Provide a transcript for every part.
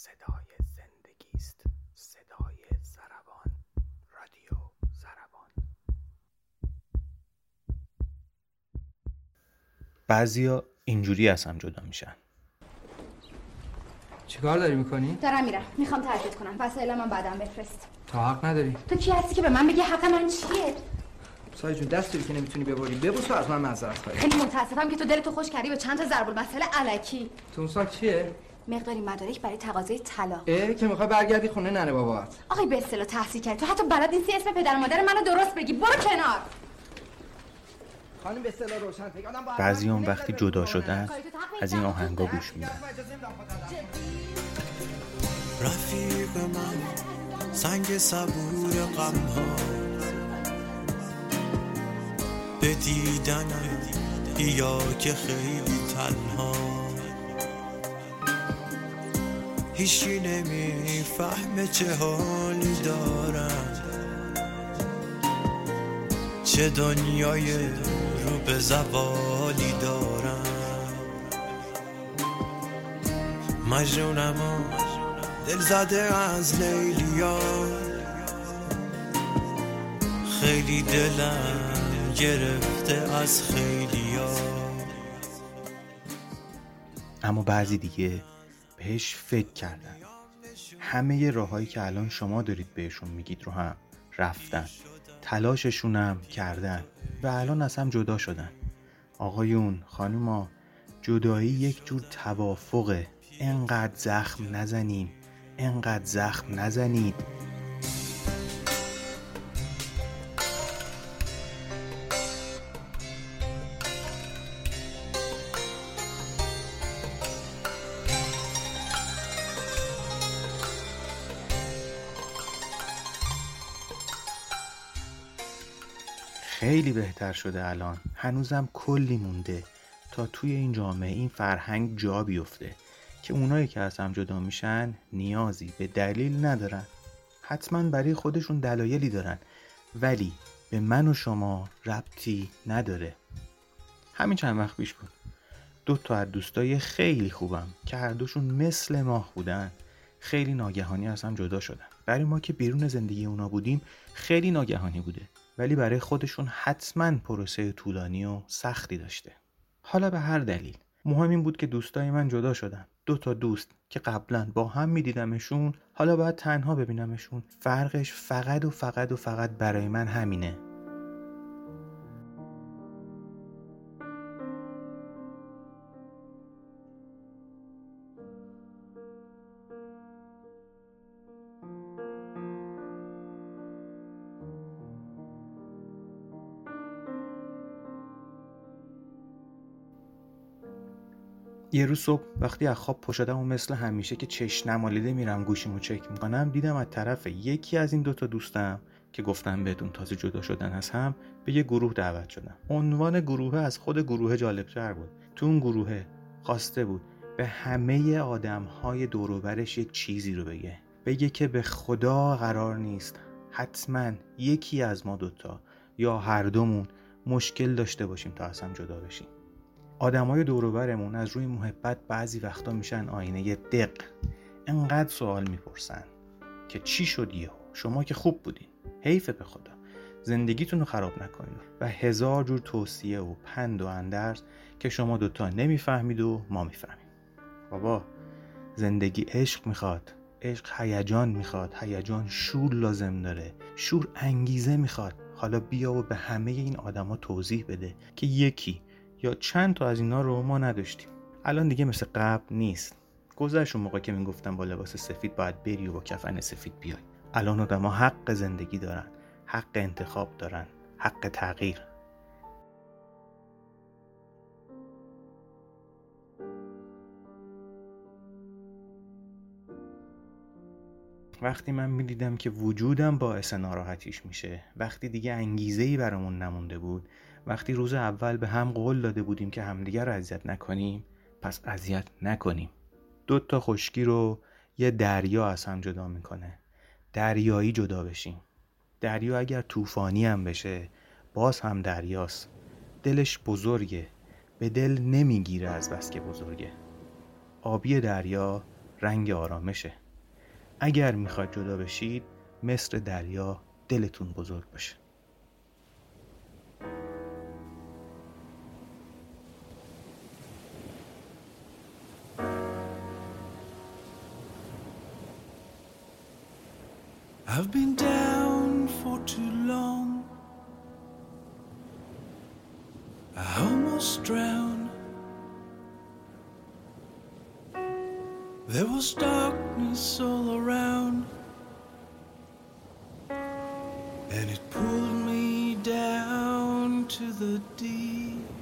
صدای زندگی است. صدای زربان رادیو زربان بعضیا اینجوری از هم جدا میشن. چیکار داری می‌کنی؟ دارم میرم. می‌خوام ترکت کنم. وسایل من بعدم بفرست. تا حق نداری. تو کی هستی که به من بگی حق من چیه؟ سایه جون دستی که نمی‌تونی ببری. ببوس و از من معذرت خواهی. خیلی متاسفم که تو دلتو خوش کردی به چند تا ضرب المثل علکی. تو اون چیه؟ مقداری مدارک برای تقاضای طلاق. اه که می‌خوای برگردی خونه ننه بابات. آقای به اصطلاح تحصیل کردی تو حتی بلد نیستی اسم پدر مادر منو درست بگی. برو کنار. خانم به اصطلاح روشن بعضی هم وقتی جدا. شدن از این آهنگا گوش میدن. رفیق من سنگ صبور غم ها به دیدنم یا که خیلی تنها. هیچی نمی‌فهمه چه حالی دارم. چه دنیای رو به زوالی دارم. مجنونم دل زده از لیلیا خیلی دلم گرفته از خیلیا اما بعضی دیگه بهش فکر کردن. همه راههایی که الان شما دارید بهشون میگید رو هم رفتن. تلاششون هم کردن و الان از هم جدا شدن. آقایون خانوما جدایی یک جور توافقه. انقدر زخم نزنین. انقدر زخم نزنید. خیلی بهتر شده الان. هنوزم کلی مونده. تا توی این جامعه این فرهنگ جا بیفته. که اونایی که از هم جدا میشن نیازی به دلیل ندارن. حتما برای خودشون دلایلی دارن. ولی به من و شما ربطی نداره. همین چند وقت پیش بود. دو تا از دوستای خیلی خوبم که هر دوشون مثل ماه بودن خیلی ناگهانی از هم جدا شدن. برای ما که بیرون زندگی اونا بودیم خیلی ناگهانی بوده. ولی برای خودشون حتما پروسه طولانی و سختی داشته. حالا به هر دلیل. مهم این بود که دوستای من جدا شدن. دو تا دوست که قبلا با هم میدیدمشون حالا باید تنها ببینمشون. فرقش فقط و فقط و فقط برای من همینه. یه روز صبح وقتی از خواب پا شدم و مثل همیشه که چشم نمالیده میرم گوشیمو چک می‌کنم دیدم از طرف یکی از این دوتا دوستم که گفتم بهتون تازه جدا شدن از هم به یه گروه دعوت شدم عنوان گروه از خود گروه جالبتر بود. تو اون گروه خواسته بود به همه آدم های دوروبرش یک چیزی رو بگه. بگه که به خدا قرار نیست حتما یکی از ما دوتا یا هر دومون مشکل داشته باشیم تا از هم جدا بشیم. آدمای دوروبرمون از روی محبت بعضی وقتا میشن آینه دق. انقدر سوال می‌پرسن که چی شد یهو؟ شما که خوب بودین. حیف به خدا. زندگیتون رو خراب نکنین. و هزار جور توصیه و پند و اندرز که شما دوتا نمی‌فهمید و ما می‌فهمیم. بابا زندگی عشق می‌خواد. عشق هیجان می‌خواد. هیجان شور لازم داره. شور انگیزه می‌خواد. حالا بیا و به همه این آدما توضیح بده که یکی یا چند تا از اینا رو ما نداشتیم. الان دیگه مثل قبل نیست. گذشت اون موقع که می‌گفتم با لباس سفید باید بری و با کفن سفید بیای. الان آدما حق زندگی دارن حق انتخاب دارن حق تغییر. وقتی من می‌دیدم که وجودم باعث ناراحتیش میشه وقتی دیگه انگیزه ای برامون نمونده بود وقتی روز اول به هم قول داده بودیم که همدیگر رو اذیت نکنیم پس اذیت نکنیم. دو تا خشکی رو یه دریا از هم جدا می‌کنه. دریایی جدا بشیم. دریا اگر طوفانی هم بشه باز هم دریاست. دلش بزرگه. به دل نمی‌گیره از بس که بزرگه. آبی دریا رنگ آرامشه. اگر می‌خواید جدا بشید مصر دریا دلتون بزرگ باشه. I've been down for too long. I almost drowned. There was darkness all around, and it pulled me down to the deep.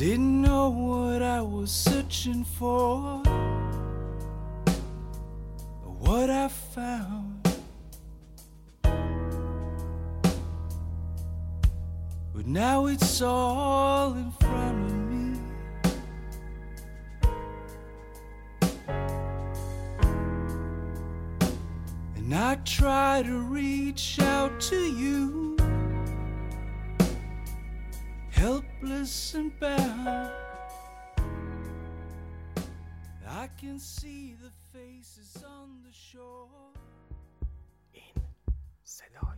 Didn't know what I was searching for, or what I found. But now it's all in front of me. And I try to reach out to you helpless and bound. I can see the faces on the shore in Sedona.